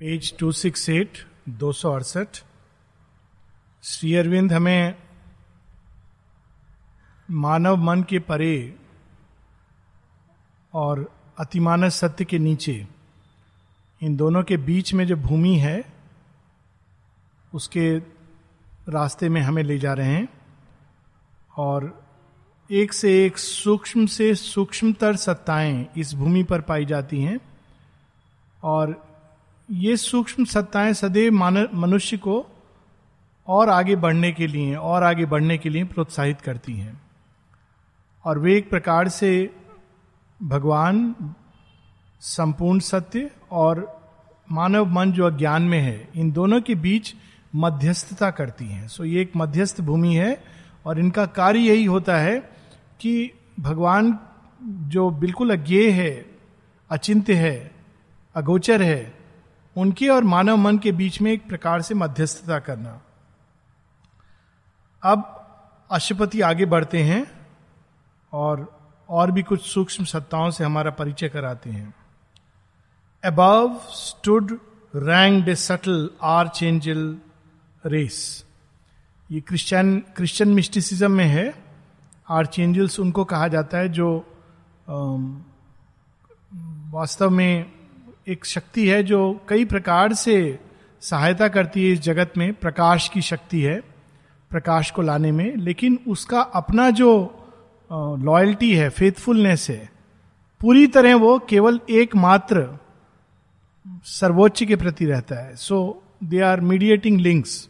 Page to six eight दो सौ अड़सठ। श्री अरविंद हमें मानव मन के परे और अतिमानस सत्य के नीचे, इन दोनों के बीच में जो भूमि है, उसके रास्ते में हमें ले जा रहे हैं और एक से एक सूक्ष्म से सूक्ष्मतर सत्ताएँ इस भूमि पर पाई जाती हैं और ये सूक्ष्म सत्ताएँ सदैव मनुष्य को और आगे बढ़ने के लिए, और आगे बढ़ने के लिए प्रोत्साहित करती हैं। और वे एक प्रकार से भगवान, संपूर्ण सत्य और मानव मन जो अज्ञान में है, इन दोनों के बीच मध्यस्थता करती हैं। सो ये एक मध्यस्थ भूमि है, और इनका कार्य यही होता है कि भगवान जो बिल्कुल अज्ञेय है, अचिंत्य है, अगोचर है उनके और मानव मन के बीच में एक प्रकार से मध्यस्थता करना। अब अशुपति आगे बढ़ते हैं और और भी कुछ सूक्ष्म सत्ताओं से हमारा परिचय कराते हैं। Above stood rank a subtle archangel race ये क्रिश्चियन क्रिश्चियन मिस्टिसिज्म में है। आर्च एंजल्स उनको कहा जाता है जो वास्तव में एक शक्ति है जो कई प्रकार से सहायता करती है इस जगत में, प्रकाश की शक्ति है, प्रकाश को लाने में, लेकिन उसका अपना जो लॉयल्टी है फेथफुलनेस है, पूरी तरह वो केवल एकमात्र सर्वोच्च के प्रति रहता है। So they are mediating links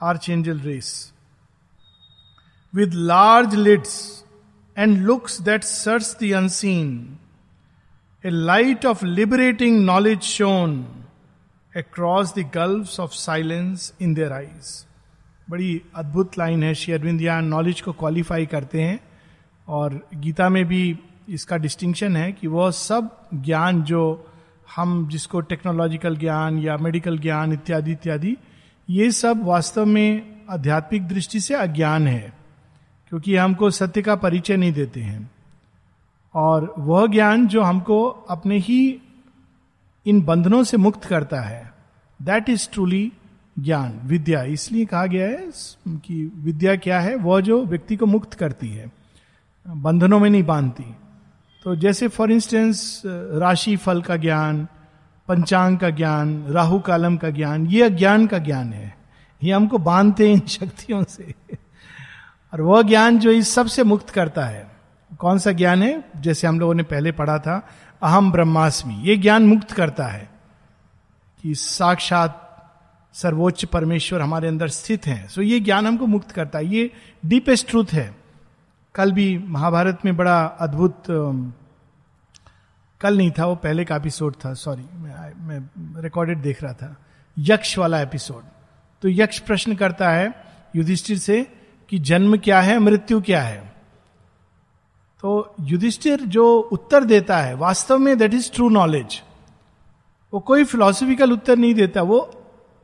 archangel race with large lids and looks that search the unseen a light of liberating knowledge shone across the gulf of silence in their eyes बड़ी अद्भुत लाइन है श्री अरविंद यहाँ knowledge को qualify करते हैं। और गीता में भी इसका डिस्टिंक्शन है कि वह सब ज्ञान जो हम जिसको टेक्नोलॉजिकल ज्ञान या मेडिकल ज्ञान इत्यादि इत्यादि, ये सब वास्तव में आध्यात्मिक दृष्टि से अज्ञान है। क्योंकि हमको सत्य का परिचय नहीं देते हैं। और वह ज्ञान जो हमको अपने ही इन बंधनों से मुक्त करता है दैट इज़ ट्रूली ज्ञान, विद्या। इसलिए कहा गया है कि विद्या क्या है? वह जो व्यक्ति को मुक्त करती है, बंधनों में नहीं बांधती। तो जैसे फॉर इंस्टेंस राशि फल का ज्ञान, पंचांग का ज्ञान, राहु कालम का ज्ञान, ये अज्ञान का ज्ञान है। ये हमको बांधते हैं इन शक्तियों से। और वह ज्ञान जो इस सबसे मुक्त करता है। कौन सा ज्ञान है? जैसे हम लोगों ने पहले पढ़ा था अहम ब्रह्मास्मि। ये ज्ञान मुक्त करता है कि साक्षात सर्वोच्च परमेश्वर हमारे अंदर स्थित है। सो ये ज्ञान हमको मुक्त करता है। ये डीपेस्ट ट्रूथ है। कल भी महाभारत में बड़ा अद्भुत कल नहीं था वो पहले का एपिसोड था। सॉरी मैं, मैं रिकॉर्डेड देख रहा था। यक्ष वाला एपिसोड तो यक्ष प्रश्न करता है युधिष्ठिर से कि जन्म क्या है मृत्यु क्या है? तो युधिष्ठिर जो उत्तर देता है, वास्तव में दैट इज़ ट्रू नॉलेज वो कोई फिलोसफिकल उत्तर नहीं देता, वो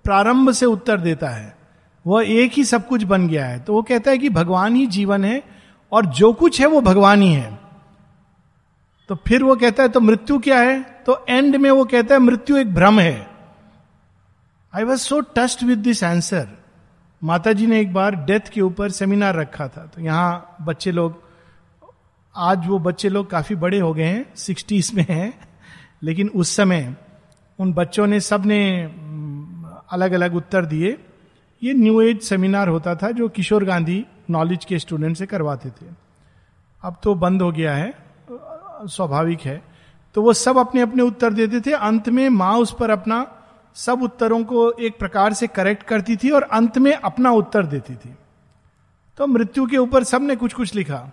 प्रारंभ से उत्तर देता है। वह एक ही सब कुछ बन गया है। तो वो कहता है कि भगवान ही जीवन है और जो कुछ है वो भगवान ही है। तो फिर वो कहता है तो मृत्यु क्या है? तो एंड में वो कहता है, मृत्यु एक भ्रम है। I was so touched with this answer माता जी ने एक बार डेथ के ऊपर सेमिनार रखा था। तो यहाँ बच्चे लोग आज वो बच्चे लोग काफ़ी बड़े हो गए हैं, सिक्सटीज में हैं, लेकिन उस समय उन बच्चों ने सबने अलग अलग उत्तर दिए। ये न्यू एज सेमिनार होता था जो किशोर गांधी नॉलेज के स्टूडेंट से करवाते थे। अब तो बंद हो गया है, स्वाभाविक है। तो वो सब अपने अपने उत्तर देते थे। अंत में माँ उस पर अपना सब उत्तरों को एक प्रकार से करेक्ट करती थी और अंत में अपना उत्तर देती थी। तो मृत्यु के ऊपर सबने कुछ कुछ लिखा।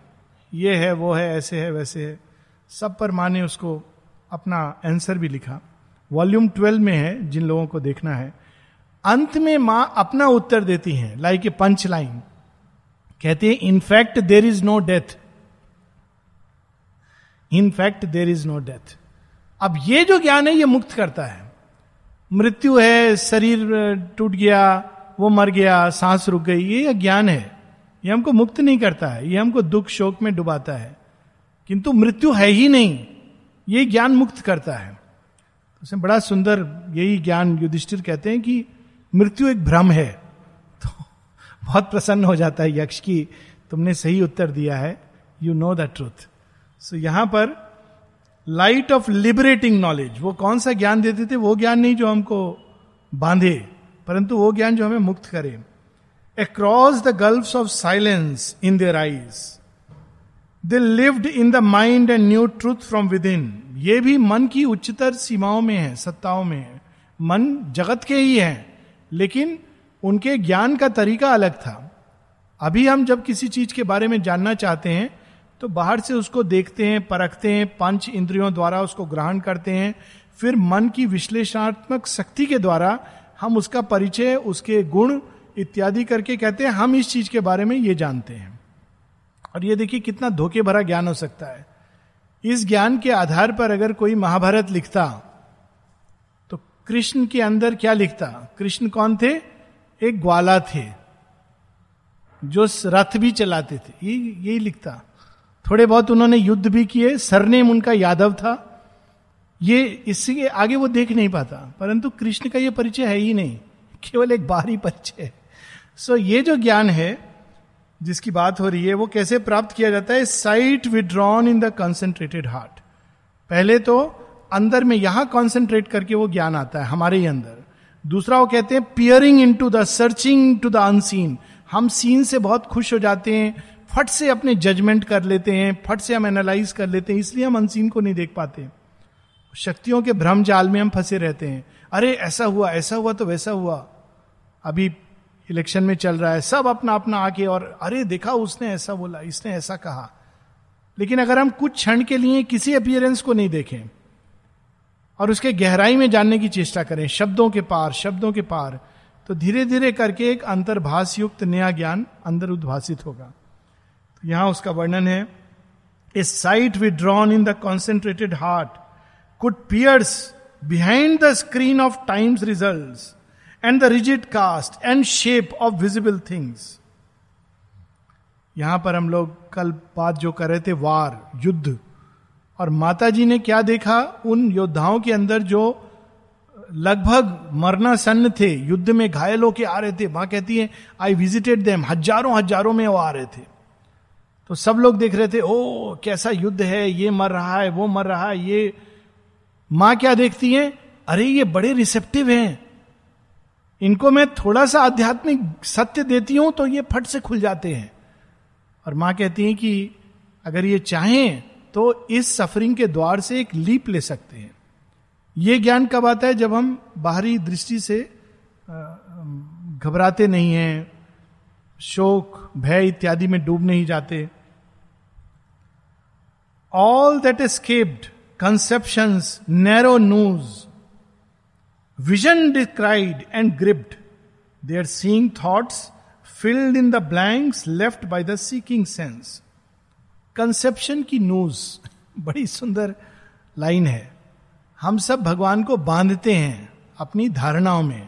ये है, वो है, ऐसे है, वैसे है। सब पर माँ ने उसको अपना आंसर भी लिखा। वॉल्यूम ट्वेल्व में है, जिन लोगों को देखना है। अंत में माँ अपना उत्तर देती हैं लाइक ए पंच लाइन कहती है in fact there is no death in fact there is no death अब ये जो ज्ञान है, ये मुक्त करता है। मृत्यु है, शरीर टूट गया, वो मर गया, सांस रुक गई, ये ज्ञान है। ये हमको मुक्त नहीं करता है, ये हमको दुख शोक में डुबाता है। किंतु मृत्यु है ही नहीं, ये ज्ञान मुक्त करता है। उसमें बड़ा सुंदर यही ज्ञान युधिष्ठिर कहते हैं कि मृत्यु एक भ्रम है। तो बहुत प्रसन्न हो जाता है यक्ष की, तुमने सही उत्तर दिया है you know the truth so यहाँ पर लाइट ऑफ़ लिबरेटिंग नॉलेज वो कौन सा ज्ञान देते थे? वो ज्ञान नहीं जो हमको बांधे, परंतु वो ज्ञान जो हमें मुक्त करे। Across the gulf of silence in their eyes they lived in the mind and knew truth from within ये भी मन की उच्चतर सीमाओं में है, सत्ताओं में है। मन जगत के ही है, लेकिन उनके ज्ञान का तरीका अलग था। अभी हम जब किसी चीज़ के बारे में जानना चाहते हैं तो बाहर से उसको देखते हैं, परखते हैं, पंच इंद्रियों द्वारा उसको ग्रहण करते हैं। फिर मन की विश्लेषणात्मक शक्ति के द्वारा हम उसका परिचय, उसके गुण इत्यादि करके कहते हैं, हम इस चीज़ के बारे में ये जानते हैं। और ये देखिए कितना धोखे भरा ज्ञान हो सकता है। इस ज्ञान के आधार पर अगर कोई महाभारत लिखता तो कृष्ण के अंदर क्या लिखता? कृष्ण कौन थे? एक ग्वाला थे, जो रथ भी चलाते थे। यही यही लिखता। थोड़े बहुत उन्होंने युद्ध भी किए, सरनेम उनका यादव था। ये इससे आगे वो देख नहीं पाता, परंतु कृष्ण का ये परिचय है ही नहीं। केवल एक बाहरी परिचय सो ये जो ज्ञान है, जिसकी बात हो रही है, वो कैसे प्राप्त किया जाता है? Sight withdrawn in the concentrated heart पहले तो अंदर में यहाँ कॉन्सेंट्रेट करके वो ज्ञान आता है, हमारे ही अंदर। दूसरा वो कहते हैं peering into the searching to the unseen हम सीन से बहुत खुश हो जाते हैं, फट से अपने जजमेंट कर लेते हैं, फट से हम एनालाइज कर लेते हैं, इसलिए हम अनसीन को नहीं देख पाते शक्तियों के भ्रम जाल में हम फंसे रहते हैं। अरे, ऐसा हुआ ऐसा हुआ तो वैसा हुआ। अभी इलेक्शन में चल रहा है, सब अपना अपना आके और, अरे, देखा उसने ऐसा बोला, इसने ऐसा कहा। लेकिन अगर हम कुछ क्षण के लिए किसी अपियरेंस को नहीं देखें और उसके गहराई में जानने की चेष्टा करें, शब्दों के पार, शब्दों के पार तो धीरे धीरे करके एक अंतर्भाष युक्त नया ज्ञान अंदर उद्भाषित होगा। तो यहाँ उसका वर्णन है a sight withdrawn in the concentrated heart could pierce behind the screen of time's result and the rigid cast and shape of visible things यहाँ पर हम लोग कल बात जो कर रहे थे, वार, युद्ध। और माता जी ने क्या देखा? उन योद्धाओं के अंदर जो लगभग मरना सन्न थे, युद्ध में घायल होके आ रहे थे माँ कहती है आई विजिटेड देम हज़ारों हज़ारों में वो आ रहे थे। तो सब लोग देख रहे थे, ओ, कैसा युद्ध है, ये मर रहा है, वो मर रहा है, ये माँ क्या देखती है? अरे, ये बड़े रिसेप्टिव हैं। इनको मैं थोड़ा सा आध्यात्मिक सत्य देती हूँ तो ये फट से खुल जाते हैं। और माँ कहती है कि अगर ये चाहें तो इस सफरिंग के द्वार से एक लीप ले सकते हैं। ये ज्ञान कब आता है? जब हम बाहरी दृष्टि से घबराते नहीं हैं, शोक, भय इत्यादि में डूब नहीं जाते। All that escaped conception narrow noose vision descried and gripped they are seeing thoughts filled in the blanks left by the seeking sense conception की न्यूज़ बड़ी सुंदर लाइन है। हम सब भगवान को बांधते हैं अपनी धारणाओं में।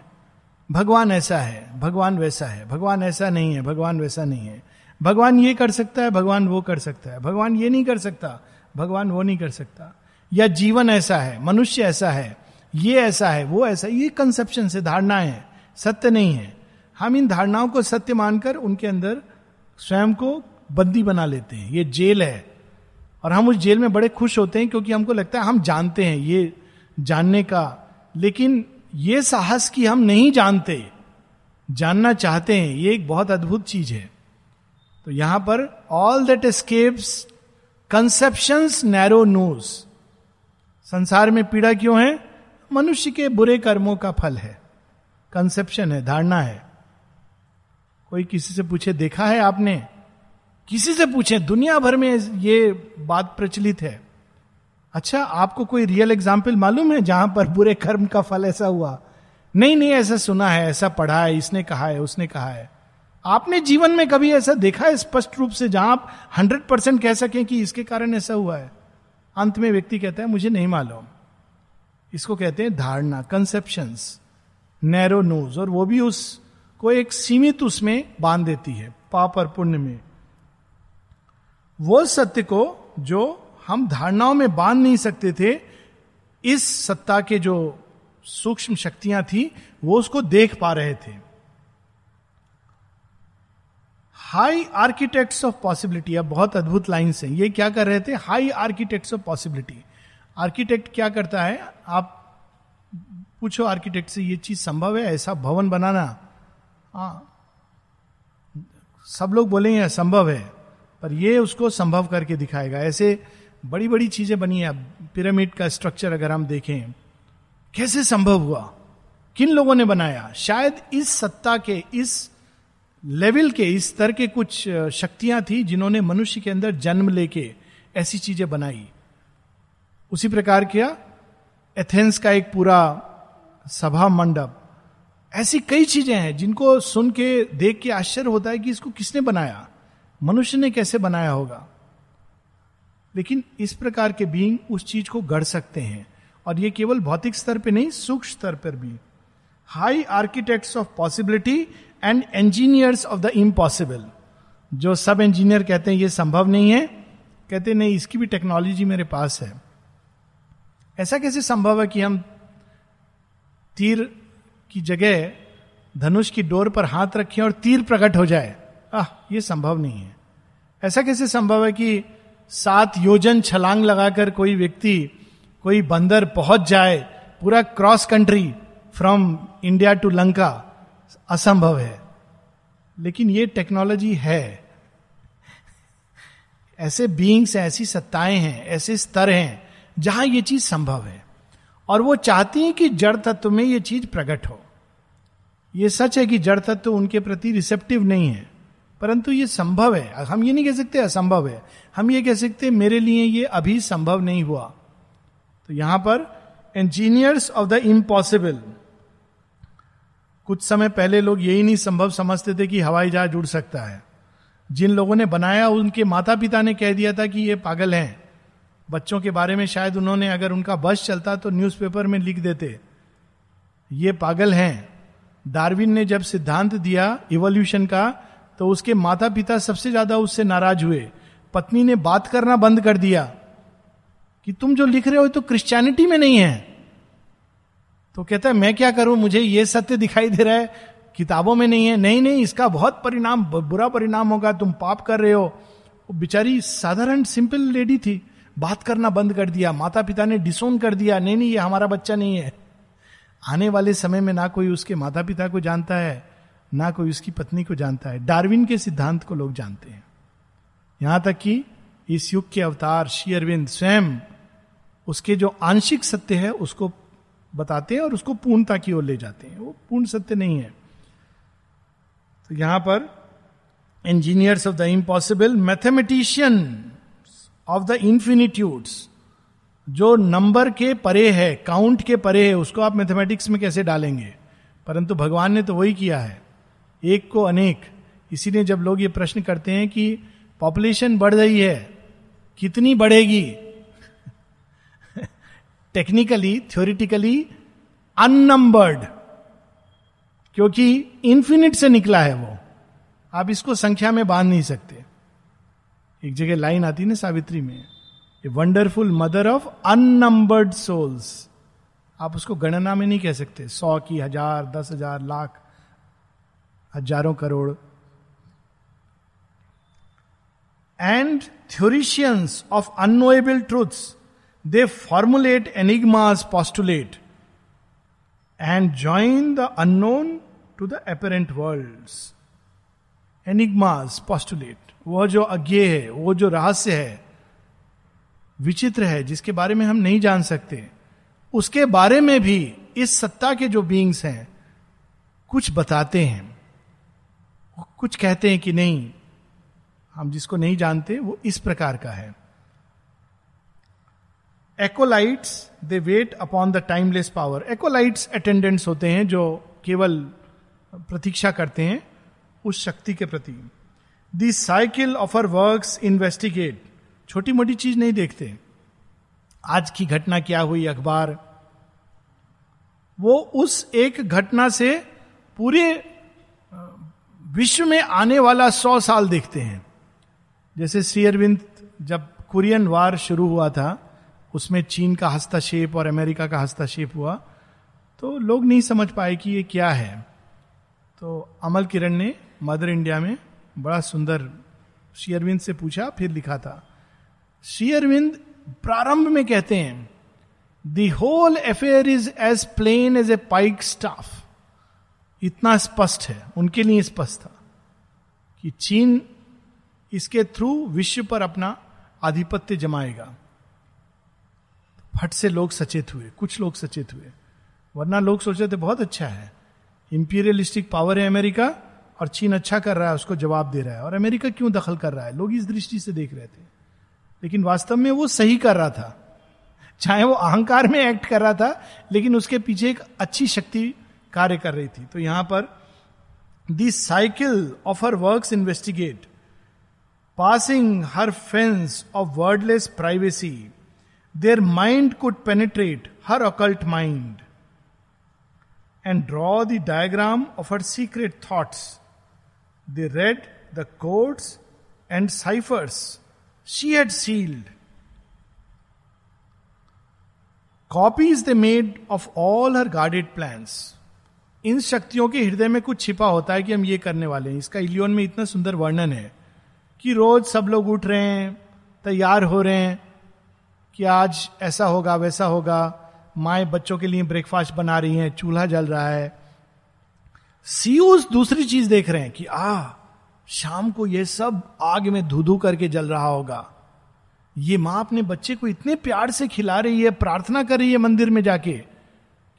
भगवान ऐसा है, भगवान वैसा है, भगवान ऐसा नहीं है, भगवान वैसा नहीं है। भगवान ये कर सकता है, भगवान वो कर सकता है। भगवान ये नहीं कर सकता, भगवान वो नहीं कर सकता। या जीवन ऐसा है, मनुष्य ऐसा है ये ऐसा है, वो ऐसा ये कंसेप्शन से धारणाएँ है, सत्य नहीं है। हम इन धारणाओं को सत्य मानकर उनके अंदर स्वयं को बंदी बना लेते हैं। ये जेल है। और हम उस जेल में बड़े खुश होते हैं क्योंकि हमको लगता है हम जानते हैं ये जानने का। लेकिन ये साहस की हम नहीं जानते, जानना चाहते हैं, ये एक बहुत अद्भुत चीज़ है। तो यहाँ पर all that escapes conception narrow noose संसार में पीड़ा क्यों है? मनुष्य के बुरे कर्मों का फल है। कंसेप्शन है, धारणा है। कोई किसी से पूछे, देखा है आपने? किसी से पूछे, दुनिया भर में ये बात प्रचलित है। अच्छा आपको कोई रियल एग्ज़ाम्पल मालूम है जहाँ पर बुरे कर्म का फल ऐसा हुआ? नहीं नहीं, ऐसा सुना है, ऐसा पढ़ा है, इसने कहा है, उसने कहा है। आपने जीवन में कभी ऐसा देखा है स्पष्ट रूप से जहाँ आप हंड्रेड परसेंट कह सकें कि इसके कारण ऐसा हुआ है? अंत में व्यक्ति कहता है, मुझे नहीं मालूम। इसको कहते हैं धारणा कंसेप्शन नैरो नोज़ और वो भी उस को एक सीमित उसमें बाँध देती है, पाप और पुण्य में। वो सत्य को जो हम धारणाओं में बाँध नहीं सकते थे, इस सत्ता के जो सूक्ष्म शक्तियाँ थी, वो उसको देख पा रहे थे। हाई आर्किटेक्ट्स ऑफ़ पॉसिबिलिटी अब बहुत अद्भुत लाइन्स हैं। ये क्या कर रहे थे? High architects of possibility architect क्या करता है? आप पूछो आर्किटेक्ट से, ये चीज़ संभव है? ऐसा भवन बनाना। हाँ। सब लोग बोलेंगे संभव है। पर ये उसको संभव करके दिखाएगा। ऐसे बड़ी बड़ी चीज़ें बनी है। पिरामिड का स्ट्रक्चर अगर हम देखें, कैसे संभव हुआ? किन लोगों ने बनाया? शायद इस सत्ता के, इस लेवल के, इस स्तर के कुछ शक्तियाँ थी जिन्होंने मनुष्य के अंदर जन्म लेके ऐसी चीज़ें बनाई। उसी प्रकार किया। एथेंस का एक पूरा सभा मंडप। ऐसी कई चीज़ें हैं जिनको सुन के, देख के आश्चर्य होता है कि इसको किसने बनाया? मनुष्य ने कैसे बनाया होगा? लेकिन इस प्रकार के बीइंग उस चीज़ को गढ़ सकते हैं। और ये केवल भौतिक स्तर पे नहीं, सूक्ष्म स्तर पर भी। High architects of possibility and engineers of the impossible जो सब इंजीनियर कहते हैं, ये संभव नहीं है। कहते नहीं, इसकी भी टेक्नोलॉजी मेरे पास है। ऐसा कैसे संभव है कि हम तीर की जगह धनुष की डोर पर हाथ रखें और तीर प्रकट हो जाए? आह, ये संभव नहीं है। ऐसा कैसे संभव है कि सात योजन छलांग लगाकर कोई व्यक्ति, कोई बंदर पहुँच जाए, पूरा cross country from India to Lanka? असंभव है। लेकिन ये टेक्नोलॉजी है। ऐसे बींग्स ऐसी सत्ताएँ हैं, ऐसे स्तर हैं जहाँ ये चीज़ संभव है। और वो चाहती हैं कि जड़ तत्व में ये चीज़ प्रकट हो। ये सच है कि जड़ तत्व उनके प्रति रिसेप्टिव नहीं है, परंतु ये संभव है। हम ये नहीं कह सकते असंभव है। हम ये कह सकते मेरे लिए ये अभी संभव नहीं हुआ। तो यहाँ पर इंजीनियर्स ऑफ़ द इम्पॉसिबल कुछ समय पहले लोग यही नहीं संभव समझते थे कि हवाई जहाज़ उड़ सकता है। जिन लोगों ने बनाया, उनके माता पिता ने कह दिया था कि ये पागल हैं। बच्चों के बारे में शायद उन्होंने अगर उनका बस चलता तो न्यूज़पेपर में लिख देते। ये पागल हैं। डार्विन ने जब सिद्धांत दिया इवोल्यूशन का तो उसके माता पिता सबसे ज़्यादा उससे नाराज़ हुए। पत्नी ने बात करना बंद कर दिया कि तुम जो लिख रहे हो तो क्रिश्चियनिटी में नहीं है। तो कहता है, मैं क्या करूँ? मुझे ये सत्य दिखाई दे रहा है। किताबों में नहीं है। नहीं नहीं, इसका बहुत परिणाम बुरा परिणाम होगा। तुम पाप कर रहे हो। बेचारी साधारण सिंपल लेडी थी। बात करना बंद कर दिया माता पिता ने डिसोन कर दिया, नहीं नहीं, ये हमारा बच्चा नहीं है। आने वाले समय में ना कोई उसके माता पिता को जानता है, ना कोई उसकी पत्नी को जानता है। डार्विन के सिद्धांत को लोग जानते हैं। यहाँ तक कि इस युग के अवतार, श्री अरविंद स्वयं उसके जो आंशिक सत्य है, उसको बताते हैं और उसको पूर्णता की ओर ले जाते हैं। वो पूर्ण सत्य नहीं है। तो यहाँ पर engineers of the impossible mathematician of the infinitudes जो नंबर के परे है काउंट के परे है, उसको आप मैथमेटिक्स में कैसे डालेंगे? परंतु भगवान ने तो वही किया है। एक को अनेक। इसीलिए जब लोग ये प्रश्न करते हैं कि पॉपुलेशन बढ़ रही है, कितनी बढ़ेगी? टेक्निकली थ्योरिटिकली अननंबर्ड क्योंकि इंफिनिट से निकला है वो। आप इसको संख्या में बाँध नहीं सकते। एक जगह लाइन आती ना सावित्री में a wonderful mother of unnumbered souls आप उसको गणना में नहीं कह सकते। सौ की हज़ार, दस हज़ार, लाख, हज़ारों crore. And theoreticians of unknowable truths they formulate enigmas postulate and join the unknown to the apparent world enigmas postulate वह जो अज्ञे है, वो जो रहस्य है, विचित्र है, जिसके बारे में हम नहीं जान सकते, उसके बारे में भी इस सत्ता के जो बींग्स हैं, कुछ बताते हैं। कुछ कहते हैं कि नहीं, हम जिसको नहीं जानते, वो इस प्रकार का है। Acolytes they wait upon the timeless power acolytes attendants होते हैं जो केवल प्रतीक्षा करते हैं उस शक्ति के प्रति। The cycle of her work investigate छोटी मोटी चीज़ नहीं देखते। आज की घटना क्या हुई, अखबार? वो उस एक घटना से पूरे विश्व में आने वाला सौ साल देखते हैं। जैसे श्री अरविंद, जब कुरियन वार शुरू हुआ था, उसमें चीन का हस्तक्षेप और अमेरिका का हस्तक्षेप हुआ तो लोग नहीं समझ पाए कि ये क्या है। तो अमल किरण ने मदर इंडिया में बड़ा सुंदर श्री अरविंद से पूछा, फिर लिखा था, श्री अरविंद, प्रारंभ में कहते हैं the whole affair is as plain as a pikestaff इतना स्पष्ट है, उनके लिए स्पष्ट था कि चीन इसके थ्रू विश्व पर अपना आधिपत्य जमाएगा। फट से लोग सचेत हुए, कुछ लोग सचेत हुए, वरना लोग सोच रहे थे, बहुत अच्छा है इंपीरियलिस्टिक पावर है अमेरिका और चीन अच्छा कर रहा है, उसको जवाब दे रहा है। और अमेरिका क्यों दखल कर रहा है? लोग इस दृष्टि से देख रहे थे। लेकिन वास्तव में वो सही कर रहा था। चाहे वो अहंकार में एक्ट कर रहा था, लेकिन उसके पीछे एक अच्छी शक्ति कार्य कर रही थी। तो यहाँ पर this cycle of her work investigate passing her fence of wordless privacy their mind could penetrate her occult mind and draw the diagram of her secret thoughts they read the codes and ciphers she had sealed. Copies they made of all her guarded plans. इन शक्तियों के हृदय में कुछ छिपा होता है कि हम ये करने वाले हैं इसका इलियोन में इतना सुंदर वर्णन है कि रोज सब लोग उठ रहे हैं, तैयार हो रहे हैं कि आज ऐसा होगा, वैसा होगा माए बच्चों के लिए ब्रेकफास्ट बना रही हैं, चूल्हा जल रहा है सीयूज दूसरी चीज़ देख रहे हैं कि, आ, शाम को यह सब आग में धू धू करके जल रहा होगा। ये माँ अपने बच्चे को इतने प्यार से खिला रही है, प्रार्थना कर रही है मंदिर में जाके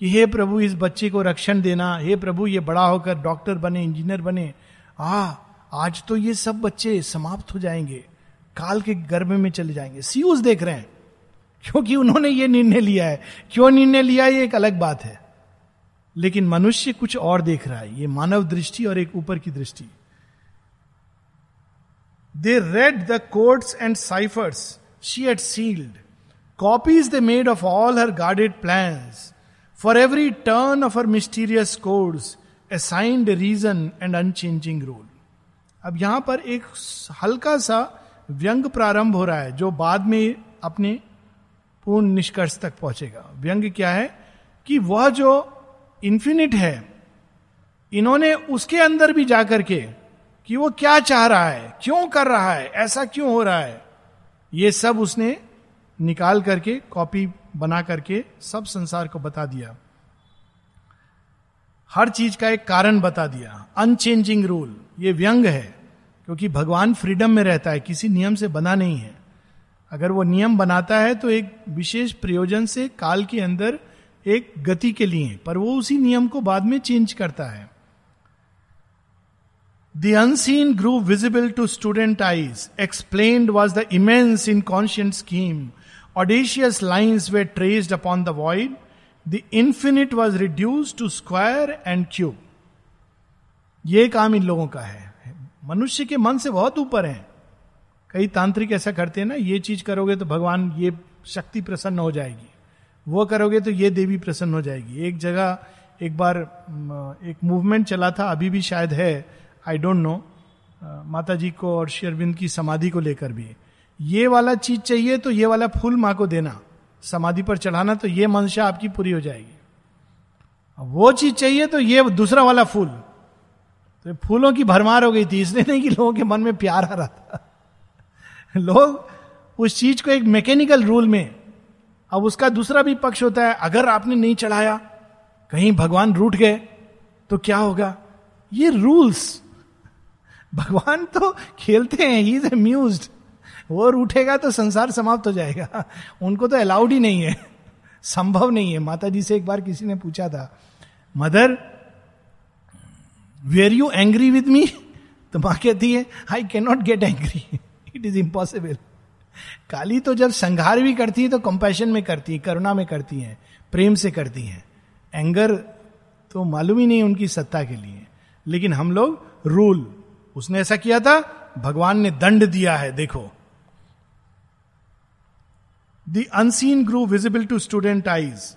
कि, हे प्रभु, इस बच्चे को रक्षण देना। हे प्रभु, ये बड़ा होकर डॉक्टर बने, इंजीनियर बने। आ, आज तो ये सब बच्चे समाप्त हो जाएँगे। काल के गर्भ में चले जाएँगे। सीयूज देख रहे हैं, क्योंकि उन्होंने ये निर्णय लिया है। क्यों निर्णय लिया ये एक अलग बात है। लेकिन मनुष्य कुछ और देख रहा है। ये मानव दृष्टि और एक ऊपर की दृष्टि। They read the codes and ciphers she had sealed copies they made of all her guarded plan for every turn of her mysterious codes assigned reason and unchanging role अब यहाँ पर एक हल्का सा व्यंग प्रारंभ हो रहा है, जो बाद में अपने पूर्ण निष्कर्ष तक पहुंचेगा। व्यंग क्या है? कि वह जो इंफिनिट है। इन्होंने उसके अंदर भी जाकर के कि वो क्या चाह रहा है, क्यों कर रहा है, ऐसा क्यों हो रहा है, ये सब उसने निकाल करके कॉपी बना करके सब संसार को बता दिया। हर चीज़ का एक कारण बता दिया। अनचेंजिंग रूल ये व्यंग है, क्योंकि भगवान फ्रीडम में रहता है, किसी नियम से बना नहीं है। अगर वो नियम बनाता है तो एक विशेष प्रयोजन से काल के अंदर एक गति के लिए, पर वो उसी नियम को बाद में चेंज करता है। The unseen grew visible to student eyes explain was the immense inconscient scheme audacious lines they traced upon the void the infinite was reduce to square and cube ये काम इन लोगों का है। मनुष्य के मन से बहुत ऊपर है। कई तांत्रिक ऐसा करते हैं ना, ये चीज़ करोगे तो भगवान ये शक्ति प्रसन्न हो जाएगी। वो करोगे तो ये देवी प्रसन्न हो जाएगी। एक जगह, एक बार एक मूवमेंट चला था, अभी भी शायद है आई डोंट नो माता जी को और शेरविंद की समाधि को लेकर भी। ये वाला चीज़ चाहिए तो ये वाला फूल माँ को देना। समाधि पर चढ़ाना तो ये मंशा आपकी पूरी हो जाएगी। वो चीज़ चाहिए तो ये दूसरा वाला फूल। तो फूलों की भरमार हो गई थी, इसलिए नहीं कि लोगों के मन में प्यार आ रहा था। लोग उस चीज़ को एक मैकेनिकल रूल में अब उसका दूसरा भी पक्ष होता है, अगर आपने नहीं चढ़ाया, कहीं भगवान रूठ गए तो क्या होगा? ये रूल्स भगवान तो खेलते हैं ही इज़ अम्यूज वो उठेगा तो संसार समाप्त हो जाएगा। उनको तो अलाउड ही नहीं है। संभव नहीं है। माता जी से एक बार किसी ने पूछा था, mother were you angry with me तो माँ कहती है I can not get angry it is impossible Kali तो जब संघार भी करती है तो कंपैशन में करती है, करुणा में करती है, प्रेम से करती है। एंगर तो मालूम ही नहीं उनकी सत्ता के लिए। लेकिन हम लोग रूल उसने ऐसा किया था, भगवान ने दंड दिया है, देखो। The unseen grew visible to student eyes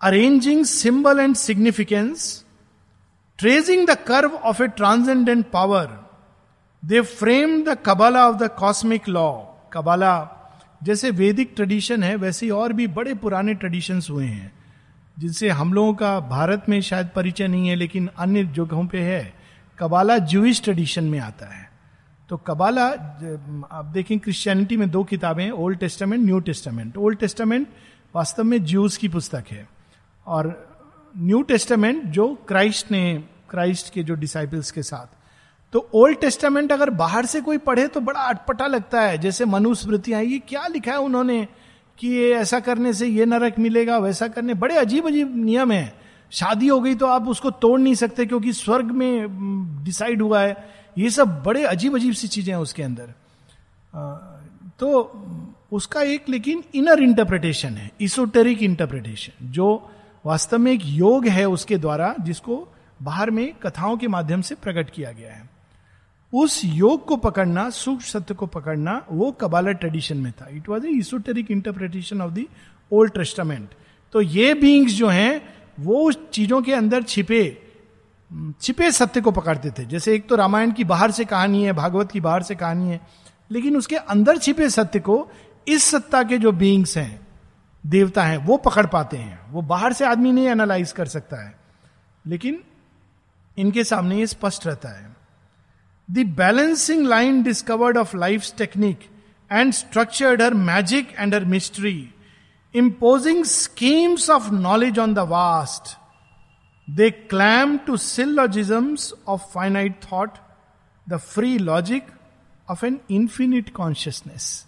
arranging symbol and significance tracing the curve of a transcendent power they frame the Kabbalah of the cosmic law Kabbalah जैसे वैदिक ट्रेडिशन है, वैसे और भी बड़े पुराने ट्रेडिशंस हुए हैं, जिनसे हम लोगों का भारत में शायद परिचय नहीं है, लेकिन अन्य जगहों पे है। कबाला जूइश ट्रेडिशन में आता है। तो कबाला आप देखें क्रिश्चियनिटी में दो किताबें Old Testament New Testament Old Testament वास्तव में ज्यूज की पुस्तक है। और न्यू टेस्टामेंट जो क्राइस्ट ने क्राइस्ट के जो डिसाइपल्स के साथ तो ओल्ड टेस्टामेंट अगर बाहर से कोई पढ़े तो बड़ा अटपटा लगता है। जैसे मनुस्मृतियाँ, ये क्या लिखा है उन्होंने कि ये ऐसा करने से ये नरक मिलेगा, वैसा करने। बड़े अजीब अजीब नियम है। शादी हो गई तो आप उसको तोड़ नहीं सकते क्योंकि स्वर्ग में डिसाइड हुआ है। ये सब बड़े अजीब अजीब सी चीज़ें हैं उसके अंदर। तो उसका एक लेकिन इनर इंटरप्रिटेशन है इसोटेरिक इंटरप्रिटेशन जो वास्तव में एक योग है उसके द्वारा, जिसको बाहर में कथाओं के माध्यम से प्रकट किया गया है। उस योग को पकड़ना, सूक्ष्म सत्य को पकड़ना, वो कबाला ट्रेडिशन में था। It was esoteric interpretation of the Old Testament तो ये बींग्स जो हैं, वो उस चीज़ों के अंदर छिपे छिपे सत्य को पकड़ते थे। जैसे एक तो रामायण की बाहर से कहानी है, भागवत की बाहर से कहानी है, लेकिन उसके अंदर छिपे सत्य को इस सत्ता के जो बींग्स हैं, देवता हैं, वो पकड़ पाते हैं। वो बाहर से आदमी नहीं एनालाइज कर सकता है। लेकिन इनके सामने ये स्पष्ट रहता है। The balancing line discovered of life technique and structured her magic and her mystery imposing schemes of knowledge on the vast. They clam to syllogisms of finite thought, the free logic of an infinite consciousness.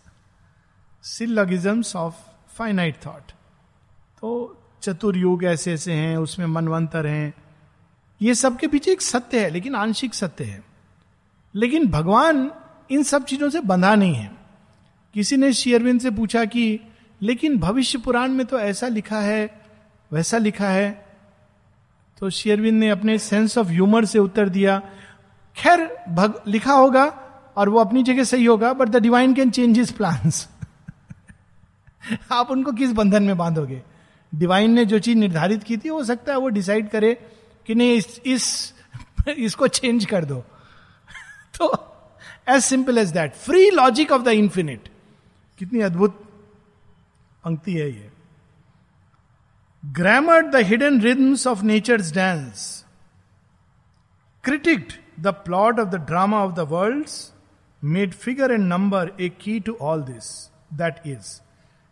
Syllogisms of finite thought. तो चतुर्युग ऐसे ऐसे हैं उसमें मनवंतर हैं ये सब के पीछे एक सत्य है लेकिन आंशिक सत्य है लेकिन भगवान इन सब चीज़ों से बंधा नहीं है। किसी ने शेयरविंद से पूछा कि लेकिन भविष्य पुराण में तो ऐसा लिखा है वैसा लिखा है? तो शेयरविंद ने अपने सेंस ऑफ़ ह्यूमर से उत्तर दिया खैर भग लिखा होगा और वो अपनी जगह सही होगा but the divine can change his plan आप उनको किस बंधन में बांधोगे? डिवाइन ने जो चीज़ निर्धारित की थी हो सकता है वो डिसाइड करे कि नहीं इस, इस इसको चेंज कर दो। तो as simple as that free logic of the infinite कितनी अद्भुत पंक्ति है ये. Grammar the hidden rhythms of nature's dance critiqued the plot of the drama of the world made figure and number a key to all this that is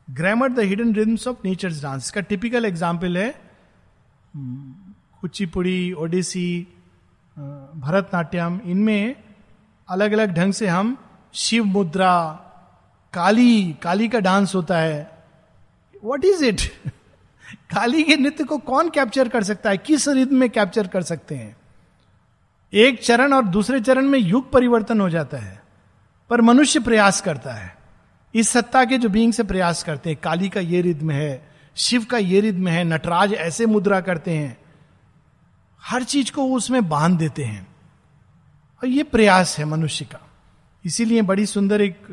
grammar the hidden rhythms of nature's dance का typical example है कुचिपुड़ी, ओडिसी भरतनाट्यम. इनमें अलग अलग ढंग से हम शिव मुद्रा, काली काली का डांस होता है। वट इज़ इट काली के नृत्य को कौन कैप्चर कर सकता है? किस रिद्म में कैप्चर कर सकते हैं? एक चरण और दूसरे चरण में युग परिवर्तन हो जाता है, पर मनुष्य प्रयास करता है। इस सत्ता के जो बींग से प्रयास करते हैं। काली का ये रिद्म है, शिव का ये रिद्म है, नटराज ऐसे मुद्रा करते हैं। हर चीज़ को उसमें बाँध देते हैं। और ये प्रयास है मनुष्य का। इसीलिए बड़ी सुंदर एक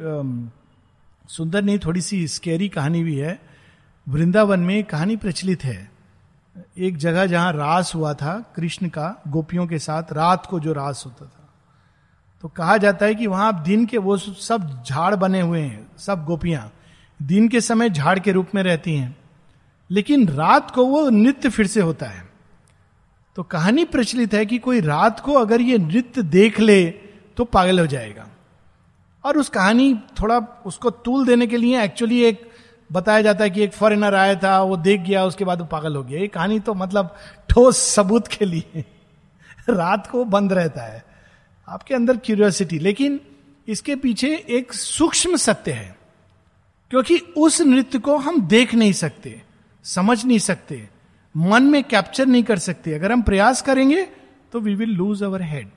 सुंदर नहीं, थोड़ी सी स्केरी कहानी भी है। वृंदावन में कहानी प्रचलित है। एक जगह जहाँ रास हुआ था, कृष्ण का, गोपियों के साथ, रात को जो रास होता था। तो कहा जाता है कि वहाँ दिन के वो सब झाड़ बने हुए हैं, सब गोपियाँ। दिन के समय झाड़ के रूप में रहती हैं। लेकिन रात को वो नृत्य फिर से होता है। तो कहानी प्रचलित है कि कोई रात को अगर ये नृत्य देख ले तो पागल हो जाएगा। और उस कहानी थोड़ा उसको तूल देने के लिए एक्चुअली एक बताया जाता है कि एक फॉरेनर आया था, वो देख गया, उसके बाद वो पागल हो गया। ये कहानी तो मतलब ठोस सबूत के लिए रात को बंद रहता है। आपके अंदर क्यूरियोसिटी लेकिन इसके पीछे एक सूक्ष्म सत्य है। क्योंकि उस नृत्य को हम देख नहीं सकते, समझ नहीं सकते। मन में कैप्चर नहीं कर सकते। अगर हम प्रयास करेंगे तो we will lose our head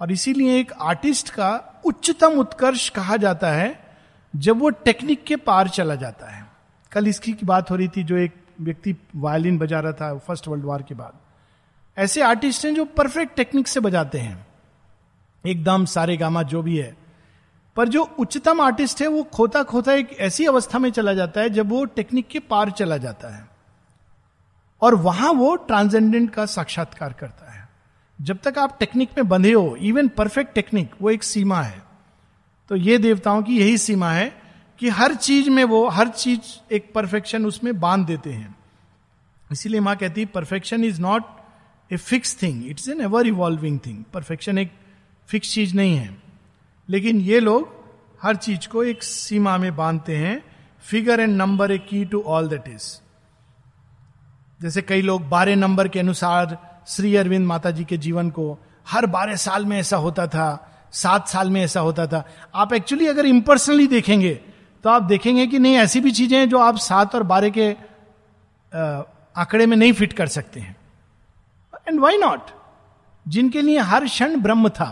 और इसीलिए एक आर्टिस्ट का उच्चतम उत्कर्ष कहा जाता है, जब वो टेक्निक के पार चला जाता है। कल इसकी की बात हो रही थी, जो एक व्यक्ति वायलिन बजा रहा था फ़र्स्ट वर्ल्ड वॉर के बाद। ऐसे आर्टिस्ट हैं जो परफेक्ट टेक्निक से बजाते हैं। एकदम सारे गामा, जो भी है। पर जो उच्चतम आर्टिस्ट है, वो खोता खोता एक ऐसी अवस्था में चला जाता है, जब वो टेक्निक के पार चला जाता है। और वहाँ वो ट्रांसेंडेंट का साक्षात्कार करता है। जब तक आप टेक्निक में बंधे हो इवन परफेक्ट टेक्निक वो एक सीमा है। तो ये देवताओं की यही सीमा है कि हर चीज़ में वो, हर चीज़ एक परफेक्शन उसमें बाँध देते हैं। इसीलिए माँ कहती है perfection is not a fix thing it's an ever evolving thing perfection एक फिक्स चीज़ नहीं है। लेकिन ये लोग हर चीज़ को एक सीमा में बांधते हैं। Figure and number a key to all that is जैसे कई लोग बारह नंबर के अनुसार श्री अरविंद माता जी के जीवन को हर बारह साल में ऐसा होता था सात साल में ऐसा होता था। आप एक्चुअली अगर इम्पर्सनली देखेंगे तो आप देखेंगे कि नहीं ऐसी भी चीज़ें हैं जो आप सात और बारह के आंकड़े में नहीं फिट कर सकते हैं। एंड वाई नॉट जिनके लिए हर क्षण ब्रह्म था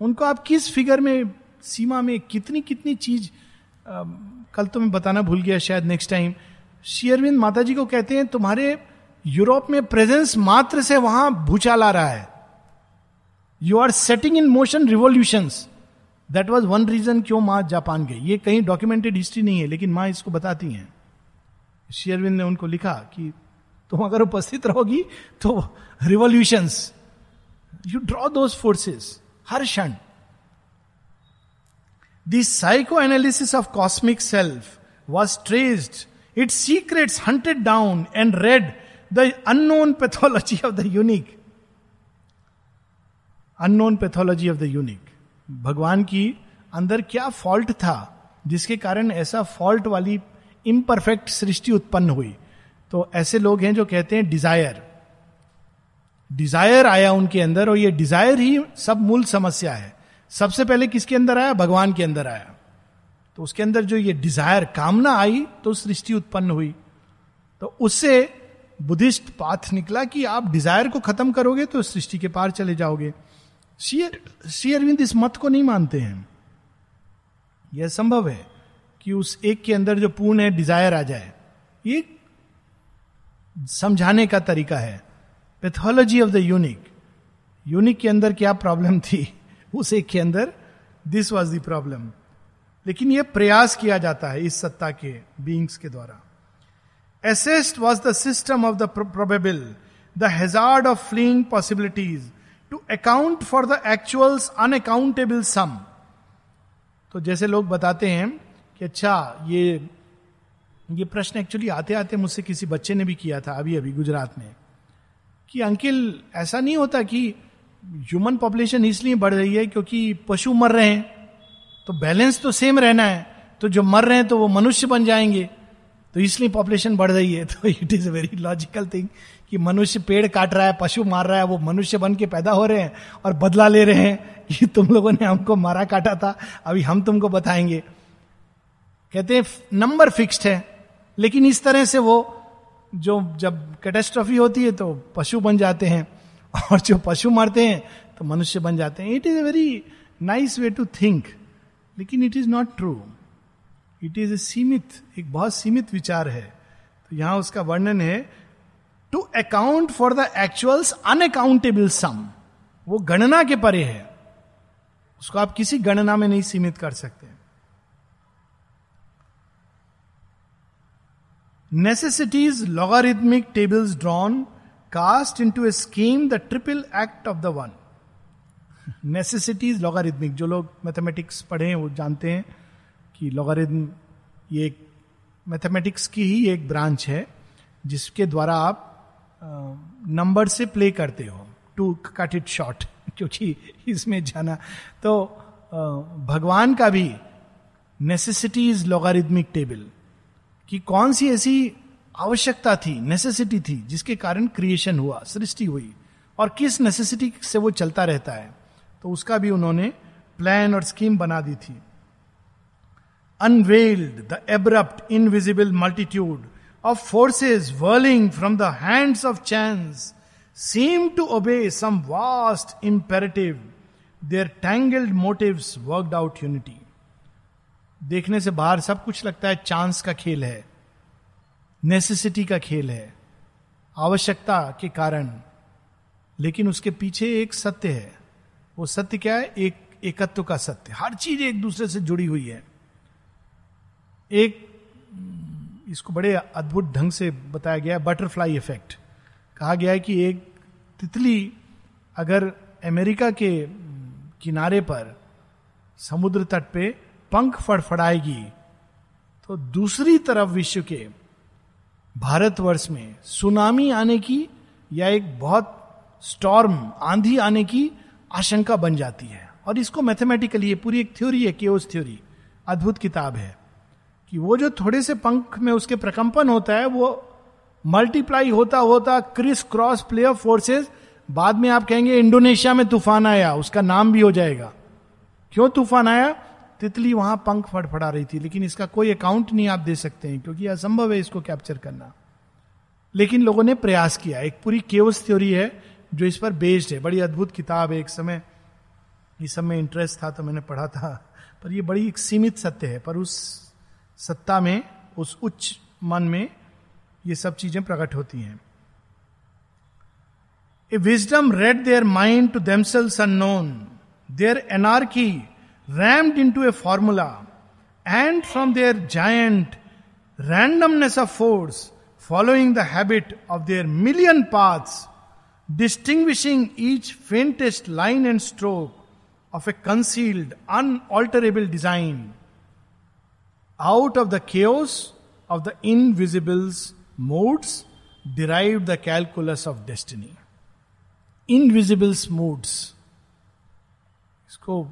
उनको आप किस फिगर में सीमा में कितनी कितनी चीज़ आ, कल तो मैं बताना भूल गया शायद नेक्स्ट टाइम शेयरविंद माता जी को कहते हैं, तुम्हारे यूरोप में प्रेजेंस मात्र से वहाँ भूचाल आ रहा है। You are setting in motion revolution that was one reason क्यों माँ जापान गई। ये कहीं डॉक्यूमेंटेड हिस्ट्री नहीं है, लेकिन माँ इसको बताती हैं। शेयरविंद ने उनको लिखा कि तुम अगर उपस्थित रहोगी तो revolutions you draw those forces हर क्षण। This psycho analysis of cosmic self was traced its secrets hunted down and read the unknown pathology of the unique unknown pathology of the unique भगवान की अंदर क्या फॉल्ट था, जिसके कारण ऐसा fault वाली इम्परफेक्ट सृष्टि उत्पन्न हुई? तो ऐसे लोग हैं जो कहते हैं डिज़ायर डिज़ायर आया उनके अंदर और ये डिज़ायर ही सब मूल समस्या है। सबसे पहले किसके अंदर आया? भगवान के अंदर आया। तो उसके अंदर जो ये डिज़ायर कामना आई तो सृष्टि उत्पन्न हुई। तो उससे बुद्धिस्ट पाथ निकला कि आप डिज़ायर को खत्म करोगे तो सृष्टि के पार चले जाओगे। श्री अरविंद इस मत को नहीं मानते हैं। यह संभव है कि उस एक के अंदर जो पूर्ण है डिज़ायर आ जाए। ये समझाने का तरीका है। Pathology of the unique unique के अंदर क्या प्रॉब्लम थी? उस एक के अंदर दिस वॉज़ द प्रॉब्लम लेकिन यह प्रयास किया जाता है इस सत्ता के बींग्स के द्वारा। Assessed was the system of the probable the hazard of fling possibilities to account for the actuals unaccountable sum तो जैसे लोग बताते हैं कि अच्छा ये ये प्रश्न एक्चुअली आते आते मुझसे किसी बच्चे ने भी किया था अभी अभी गुजरात में, कि अंकिल, ऐसा नहीं होता कि ह्यूमन पॉपुलेशन इसलिए बढ़ रही है क्योंकि पशु मर रहे हैं। तो बैलेंस तो सेम रहना है। तो जो मर रहे हैं तो वो मनुष्य बन जाएँगे। तो इसलिए पॉपुलेशन बढ़ रही है। तो it is a very logical thing कि मनुष्य पेड़ काट रहा है, पशु मार रहा है, वो मनुष्य बन के पैदा हो रहे हैं और बदला ले रहे हैं कि तुम लोगों ने हमको मारा काटा था, अभी हम तुमको बताएँगे। कहते हैं नंबर फिक्स्ड है। लेकिन इस तरह से वो जो जब कैटेस्ट्रॉफी होती है तो पशु बन जाते हैं। और जो पशु मारते हैं तो मनुष्य बन जाते हैं। It is a very nice way to think लेकिन it is not true it is a सीमित, एक बहुत सीमित विचार है। तो यहाँ उसका वर्णन है to account for the actual's unaccountable sum वो गणना के परे है। उसको आप किसी गणना में नहीं सीमित कर सकते। Necessity's logarithmic tables drawn cast into a scheme the triple act of the one necessity's logarithmic जो लोग मैथमेटिक्स पढ़े हैं, वो जानते हैं कि लॉगारिथम ये एक मैथमेटिक्स की ही एक ब्रांच है, जिसके द्वारा आप नंबर से प्ले करते हो। टू कट इट शॉर्ट क्योंकि इसमें जाना। तो भगवान का भी नेसेसिटी इज़ लॉगारिथमिक टेबल कि कौन सी ऐसी आवश्यकता थी नेसेसिटी थी, जिसके कारण क्रिएशन हुआ, सृष्टि हुई, और किस नेसेसिटी से वो चलता रहता है। तो उसका भी उन्होंने प्लान और स्कीम बना दी थी। Unveiled the abrupt invisible multitude of forces whirling from the hands of chance seem to obey some vast imperative. Their tangled motives worked out unity. देखने से बाहर सब कुछ लगता है चांस का खेल है। नेसेसिटी का खेल है। आवश्यकता के कारण। लेकिन उसके पीछे एक सत्य है। वो सत्य क्या है? एक, एकत्व का सत्य। हर चीज़ एक दूसरे से जुड़ी हुई है। एक, इसको बड़े अद्भुत ढंग से बताया गया है बटरफ्लाई इफ़ेक्ट कहा गया है कि एक तितली अगर अमेरिका के, किनारे पर समुद्र तट पे पंख फड़फड़ाएगी तो दूसरी तरफ़ विश्व के भारतवर्ष में सुनामी आने की या एक बहुत स्टॉर्म आंधी आने की आशंका बन जाती है। और इसको मैथमेटिकली ये पूरी एक थ्योरी है केओस थ्योरी अद्भुत किताब है कि वो जो थोड़े से पंख में उसके प्रकंपन होता है, वो मल्टीप्लाई होता होता criss cross play of forces बाद में आप कहेंगे इंडोनेशिया में तूफ़ान आया, उसका नाम भी हो जाएगा। क्यों तूफ़ान आया? तितली वहाँ पंख फड़फड़ा रही थी, लेकिन इसका कोई अकाउंट नहीं आप दे सकते हैं, क्योंकि असंभव है इसको कैप्चर करना। लेकिन लोगों ने प्रयास किया, एक पूरी केवस थ्योरी है जो इस पर बेस्ड है। बड़ी अद्भुत किताब है। एक समय, इस सब में इंटरेस्ट था तो मैंने पढ़ा था। पर ये बड़ी एक सीमित सत्य है। पर उस सत्ता में, उस उच्च मन में ये सब चीज़ें प्रकट होती हैं। A wisdom read their mind to themselves unknown their anarchy rammed into a formula and from their giant randomness of force following the habit of their million paths distinguishing each faintest line and stroke of a concealed, unalterable design out of the chaos of the invisible's modes derived the calculus of destiny. Invisible's modes. इसको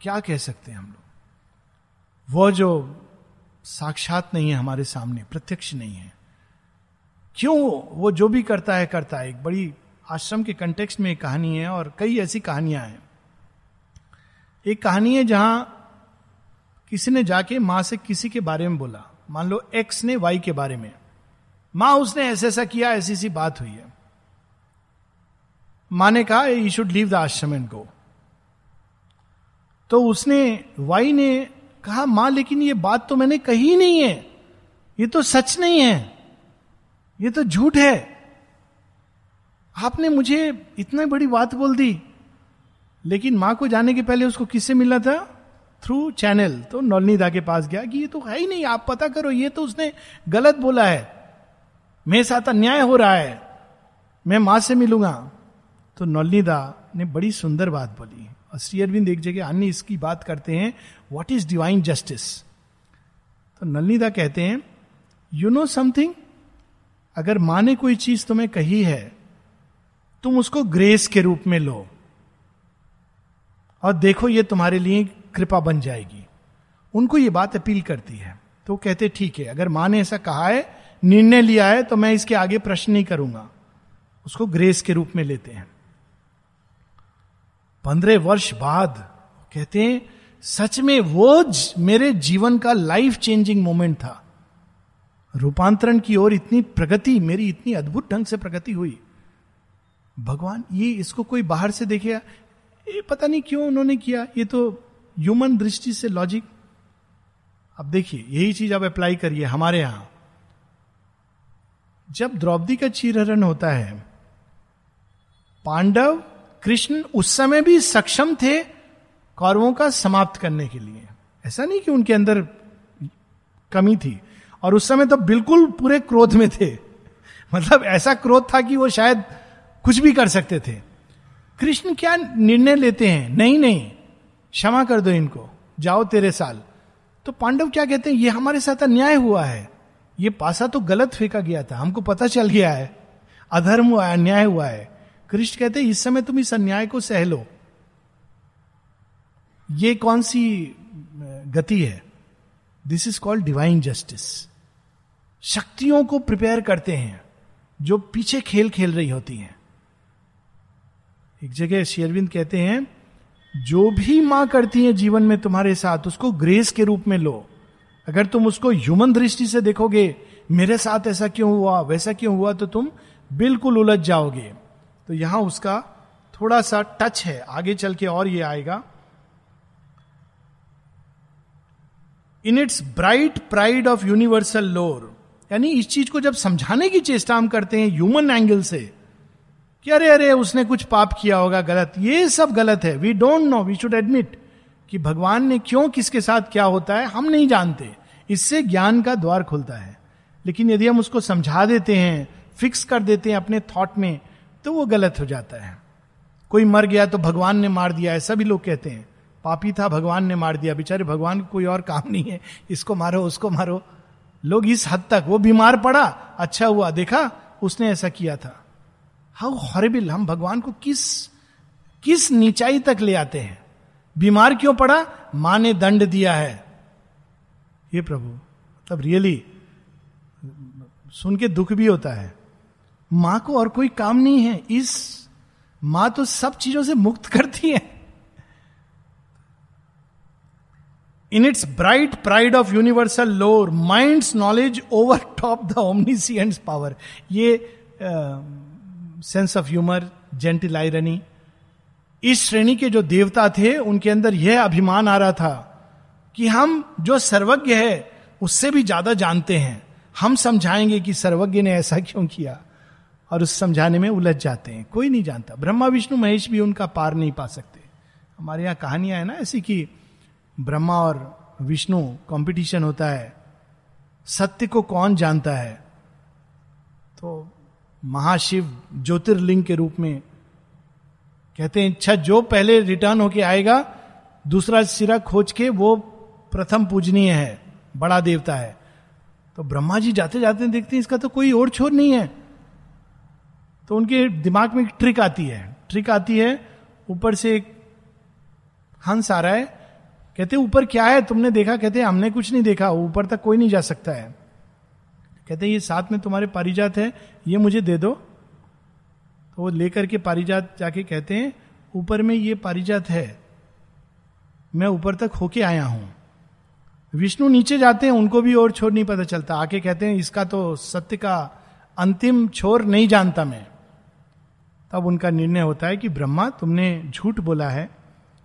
क्या कह सकते हैं हम लोग वो जो साक्षात नहीं है हमारे सामने प्रत्यक्ष नहीं है क्यों वो जो भी करता है करता है एक बड़ी आश्रम के कंटेक्स्ट में एक कहानी है और कई ऐसी कहानियाँ हैं। एक कहानी है जहाँ किसी ने जाके माँ से किसी के बारे में बोला। मान लो एक्स ने वाई के बारे में। माँ उसने ऐसा ऐसा किया ऐसी सी बात हुई है। माँ ने कहा you should leave the ashram and go तो उसने वाई ने कहा, माँ, लेकिन ये बात तो मैंने कही नहीं है। ये तो सच नहीं है। ये तो झूठ है। आपने मुझे इतना बड़ी बात बोल दी। लेकिन माँ को जाने के पहले उसको किससे मिलना था? थ्रू चैनल तो नौलनीदा के पास गया कि ये तो है ही नहीं, आप पता करो, ये तो उसने गलत बोला है। मेरे साथ अन्याय हो रहा है। मैं माँ से मिलूँगा। तो नौलनीदा ने बड़ी सुंदर बात बोली। और श्री अरविंद एक जगह अन्य इसकी बात करते हैं वॉट इज़ डिवाइन जस्टिस तो नलनीदा कहते हैं यू नो समथिंग अगर माँ ने कोई चीज़ तुम्हें कही है तुम उसको ग्रेस के रूप में लो। और देखो, ये तुम्हारे लिए कृपा बन जाएगी। उनको ये बात अपील करती है। तो कहते, ठीक है, अगर माँ ने ऐसा कहा है, निर्णय लिया है तो मैं इसके आगे प्रश्न नहीं करूँगा। उसको ग्रेस के रूप में लेते हैं। पंद्रह वर्ष बाद कहते हैं, सच में वो मेरे जीवन का लाइफ चेंजिंग मोमेंट था। रूपांतरण की ओर इतनी प्रगति, मेरी इतनी अद्भुत ढंग से प्रगति हुई। भगवान, ये इसको कोई बाहर से देखेगा ये पता नहीं क्यों उन्होंने किया? ये तो ह्यूमन दृष्टि से लॉजिक अब देखिए, यही चीज़ आप अप्लाई करिए हमारे यहाँ। जब द्रौपदी का चीरहरण होता है, पांडव कृष्ण उस समय भी सक्षम थे कौरवों का समाप्त करने के लिए। ऐसा नहीं कि उनके अंदर कमी थी। और उस समय तो बिल्कुल पूरे क्रोध में थे। मतलब ऐसा क्रोध था कि वो शायद कुछ भी कर सकते थे। कृष्ण क्या निर्णय लेते हैं? नहीं नहीं, क्षमा कर दो इनको। जाओ तेरे साल। तो पांडव क्या कहते हैं? ये हमारे साथ अन्याय हुआ है। ये पासा तो गलत फेंका गया था। हमको पता चल गया है। अधर्म हुआ है, अन्याय हुआ है। कृष्ण कहते इस समय तुम इस अन्याय को सह लो। ये कौन सी गति है? This is called divine justice शक्तियों को प्रिपेयर करते हैं, जो पीछे खेल खेल रही होती हैं। एक जगह शेरविंद कहते हैं, जो भी माँ करती है जीवन में तुम्हारे साथ, उसको ग्रेस के रूप में लो। अगर तुम उसको ह्यूमन दृष्टि से देखोगे, मेरे साथ ऐसा क्यों हुआ, वैसा क्यों हुआ तो तुम बिल्कुल उलझ जाओगे। तो यहाँ उसका थोड़ा सा टच है। आगे चल के और ये आएगा। In its bright pride of universal lore यानी इस चीज़ को जब समझाने की चेष्टा हम करते हैं ह्यूमन एंगल से कि अरे अरे, उसने कुछ पाप किया होगा, गलत। ये सब गलत है। We don't know we should admit कि भगवान ने क्यों, किसके साथ क्या होता है, हम नहीं जानते। इससे ज्ञान का द्वार खुलता है। लेकिन यदि हम उसको समझा देते हैं फिक्स कर देते हैं अपने थॉट में तो वो गलत हो जाता है। कोई मर गया तो भगवान ने मार दिया है, सभी लोग कहते हैं। पापी था, भगवान ने मार दिया। बेचारे, भगवान कोई और काम नहीं है। इसको मारो, उसको मारो। लोग इस हद तक, वो बीमार पड़ा अच्छा हुआ, देखा, उसने ऐसा किया था। हाउ हॉरिबिल, हम भगवान को किस किस नीचाई तक ले आते हैं? बीमार क्यों पड़ा? माँ ने दंड दिया है। ये प्रभु तब रियली सुन के दुख भी होता है। माँ को और कोई काम नहीं है। इस, माँ तो सब चीज़ों से मुक्त करती है। In its bright pride of universal lore mind knowledge over top the omniscience power ये sense of humour gentle irony इस श्रेणी के जो देवता थे, उनके अंदर यह अभिमान आ रहा था कि हम जो सर्वज्ञ है, उससे भी ज़्यादा जानते हैं। हम समझाएँगे कि सर्वज्ञ ने ऐसा क्यों किया और उस समझाने में उलझ जाते हैं। कोई नहीं जानता। ब्रह्मा, विष्णु, महेश भी उनका पार नहीं पा सकते। हमारे यहाँ कहानियाँ है ना ऐसी कि ब्रह्मा और विष्णु कंपटीशन होता है। सत्य को कौन जानता है? तो महाशिव ज्योतिर्लिंग के रूप में कहते हैं अच्छा जो पहले रिटर्न होके आएगा, दूसरा सिरा खोज के वो प्रथम पूजनीय है, बड़ा देवता है। तो ब्रह्मा जी जाते जाते देखते हैं, इसका तो कोई और छोर नहीं है। तो उनके दिमाग में एक ट्रिक आती है। ट्रिक आती है, ऊपर से एक हंस आ रहा है, कहते, ऊपर क्या है? तुमने देखा? कहते, हमने कुछ नहीं देखा, ऊपर तक कोई नहीं जा सकता है। कहते हैं, ये साथ में तुम्हारे पारिजात है, ये मुझे दे दो। तो वो लेकर के पारिजात जाके कहते हैं, ऊपर में ये पारिजात है, मैं ऊपर तक होके आया हूँ। विष्णु नीचे जाते हैं, उनको भी और छोर नहीं पता चलता। आके कहते हैं, इसका तो सत्य का अंतिम छोर नहीं जानता मैं। तब उनका निर्णय होता है कि, ब्रह्मा, तुमने झूठ बोला है,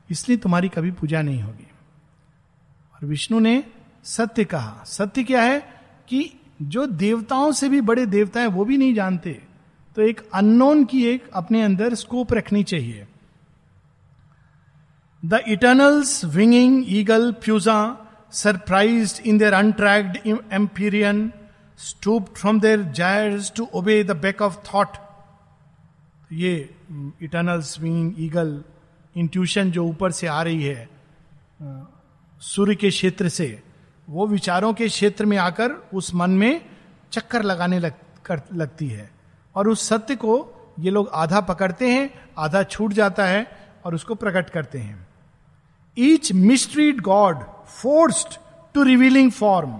इसलिए तुम्हारी कभी पूजा नहीं होगी। और विष्णु ने सत्य कहा। सत्य क्या है कि जो देवताओं से भी बड़े देवता है, वो भी नहीं जानते। तो एक अननोन की एक अपने अंदर स्कोप रखनी चाहिए। The eternals winging eagle प्यूजा surprise in their untracked empyrean stoop from their gyres to obey the back of thought. ये इटर्नल स्विंग ईगल इंट्यूशन जो ऊपर से आ रही है सूर्य के क्षेत्र से। वो विचारों के क्षेत्र में आकर उस मन में चक्कर लगाने लग, कर, लगती है। और उस सत्य को ये लोग आधा पकड़ते हैं आधा छूट जाता है और उसको प्रकट करते हैं। Each mysteried god forced to revealing form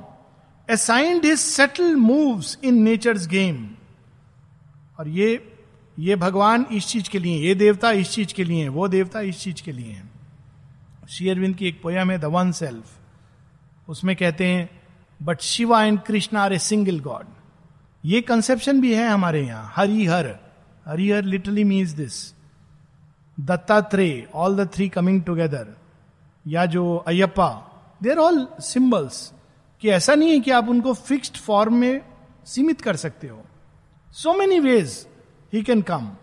assigned his subtle moves in nature's game और ये ये भगवान इस चीज़ के लिए ये देवता इस चीज़ के लिए वो देवता इस चीज़ के लिए है। शेयरविंद की एक पोयम है द वन सेल्फ उसमें कहते हैं but Shiva and Krishna are a single god ये कंसेप्शन भी है हमारे यहाँ, Harihar. Harihar literally means this Dattatreya all the three coming together या जो Ayyappa they are all symbols कि ऐसा नहीं है कि आप उनको फिक्स्ड फॉर्म में सीमित कर सकते हो। So many ways he can come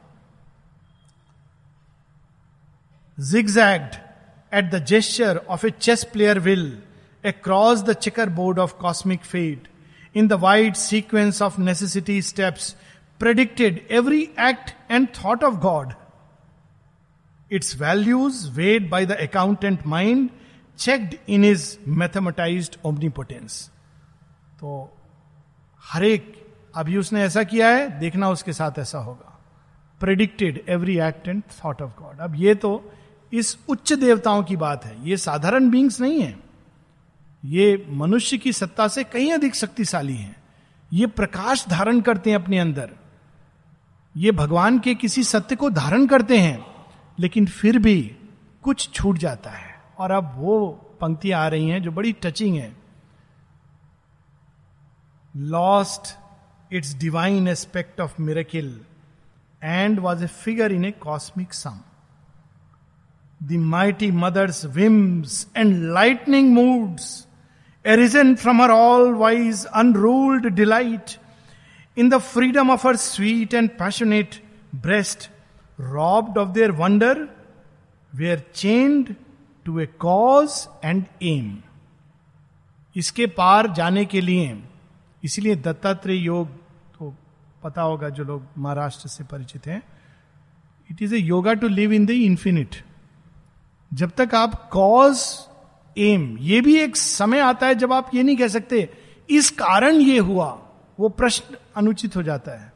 Zigzagged at the gesture of a chess player will across the checkerboard of cosmic fate, in the wide sequence of necessity steps, predicted every act and thought of God. Its values weighed by the accountant mind, checked in his mathematized omnipotence. तो हर एक अभी उसने ऐसा किया है देखना उसके साथ ऐसा होगा predicted every act and thought of God अब ये तो इस उच्च देवताओं की बात है ये साधारण बींग्स नहीं है ये मनुष्य की सत्ता से कहीं अधिक शक्तिशाली हैं। ये प्रकाश धारण करते हैं अपने अंदर। ये भगवान के किसी सत्य को धारण करते हैं लेकिन फिर भी कुछ छूट जाता है। और अब वो पंक्तियाँ आ रही हैं जो बड़ी टचिंग है। Lost its divine aspect of miracle and was a figure in a cosmic sum The mighty mother's whims and lightning moods, arisen from her all wise, unruled delight, in the freedom of her sweet and passionate breast, robbed of their wonder, were chained to a cause and aim. इसके पार जाने के लिए इसीलिए दत्तात्रेय योग पता होगा जो लोग महाराष्ट्र से परिचित हैं it is a yoga to live in the infinite जब तक आप कॉज एम। ये भी एक समय आता है जब आप ये नहीं कह सकते, इस कारण ये हुआ, वो प्रश्न अनुचित हो जाता है।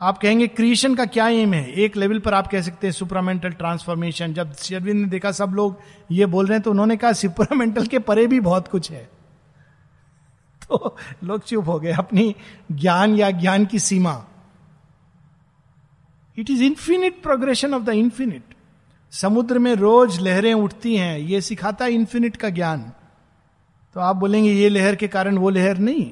आप कहेंगे क्रिएशन का क्या एम है? एक लेवल पर आप कह सकते हैं सुपरामेंटल ट्रांसफॉर्मेशन जब शेरविंद ने देखा, सब लोग ये बोल रहे हैं तो उन्होंने कहा सुपरामेंटल के परे भी बहुत कुछ है। तो लोग चुप हो गए, अपनी ज्ञान या ज्ञान की सीमा। It is infinite progression of the infinite समुद्र में रोज लहरें उठती हैं, ये सिखाता है इंफिनिट का ज्ञान। तो आप बोलेंगे, ये लहर के कारण वो लहर नहीं।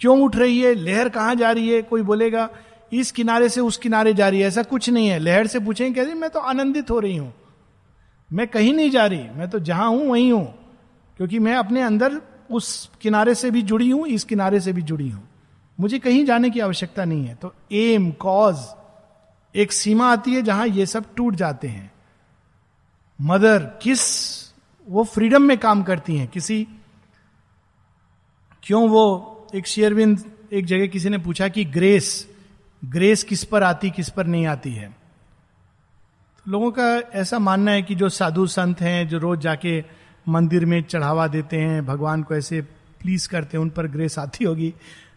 क्यों उठ रही है? लहर कहाँ जा रही है? कोई बोलेगा, इस किनारे से उस किनारे जा रही है। ऐसा कुछ नहीं है। लहर से पूछेंगे कहते मैं तो आनंदित हो रही हूँ। मैं कहीं नहीं जा रही। मैं तो जहाँ हूँ, वहीं हूँ। क्योंकि मैं अपने अंदर उस किनारे से भी जुड़ी हूँ, इस किनारे से भी जुड़ी हूँ। मुझे कहीं जाने की आवश्यकता नहीं है। तो एम कॉज एक सीमा आती है जहाँ ये सब टूट जाते हैं। मदर, किस वो फ्रीडम में काम करती हैं? किसी, क्यों वो एक शेयरविंद एक जगह किसी ने पूछा कि ग्रेस ग्रेस किस पर आती, किस पर नहीं आती है? तो लोगों का ऐसा मानना है कि जो साधु संत हैं, जो रोज जाके मंदिर में चढ़ावा देते हैं, भगवान को ऐसे प्लीज़ करते हैं, उन पर ग्रेस आती होगी।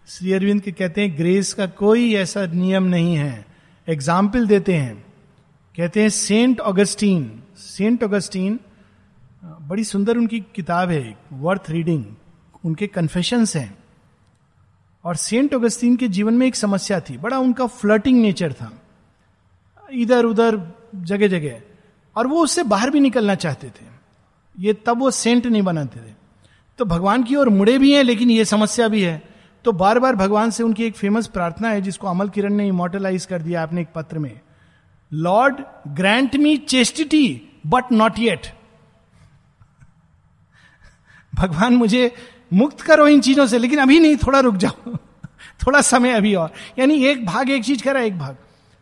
श्री अरविंद के कहते हैं ग्रेस का कोई ऐसा नियम नहीं है। एग्ज़ाम्पल देते हैं। कहते हैं सेंट ऑगस्टीन सेंट ऑगस्टीन, बड़ी सुंदर उनकी किताब है वर्थ रीडिंग उनके कन्फेशंस हैं। और सेंट ऑगस्टीन के जीवन में एक समस्या थी, बड़ा उनका फ्लर्टिंग नेचर था। इधर उधर जगह जगह और वो उससे बाहर भी निकलना चाहते थे। ये तब वो सेंट नहीं बनाते थे। तो भगवान की ओर मुड़े भी हैं, लेकिन ये समस्या भी है। तो बार बार भगवान से उनकी एक फ़ेमस प्रार्थना है, जिसको अमल किरण ने इमोटलाइज कर दिया आपने एक पत्र में। Lord grant me chastity but not yet भगवान मुझे मुक्त करो इन चीज़ों से, लेकिन अभी नहीं, थोड़ा रुक जाओ। थोड़ा समय अभी और। यानी एक भाग, एक चीज़ करा, एक भाग।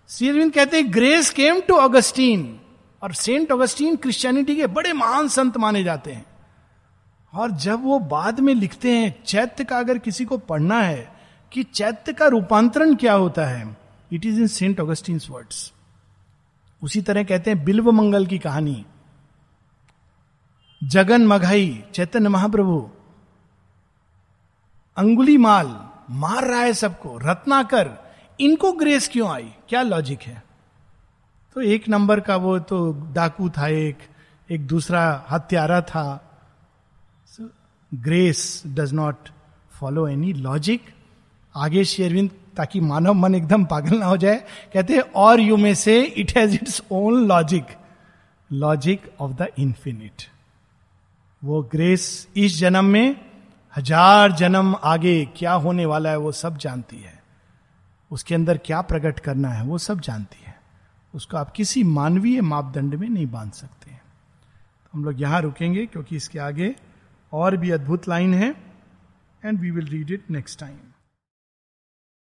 सीरविंद कहते हैं ग्रेस केम टू ऑगस्टीन और सेंट ऑगस्टीन क्रिश्चियनिटी के बड़े महान संत माने जाते हैं। और जब वो बाद में लिखते हैं, चैत्य का अगर किसी को पढ़ना है कि चैत्य का रूपांतरण क्या होता है it is in Saint Augustine words उसी तरह कहते हैं बिल्व मंगल की कहानी। जगन मघाई, चैतन्य महाप्रभु, अंगुली माल, मार रहा है सबको रत्नाकर इनको ग्रेस क्यों आई? क्या लॉजिक है? तो एक नंबर का वो तो डाकू था एक एक दूसरा हत्यारा था। Grace does not follow any logic आगे शेरविंद ताकि मानव मन एकदम पागल ना हो जाए। कहते हैं, और यू में से it has its own logic logic of the infinite वो ग्रेस इस जन्म में हज़ार जन्म आगे क्या होने वाला है, वो सब जानती है। उसके अंदर क्या प्रकट करना है, वो सब जानती है। उसको आप किसी मानवीय मापदंड में नहीं बाँध सकते हैं। तो हम लोग यहाँ रुकेंगे, क्योंकि इसके आगे और भी अद्भुत लाइन है and we will read it next time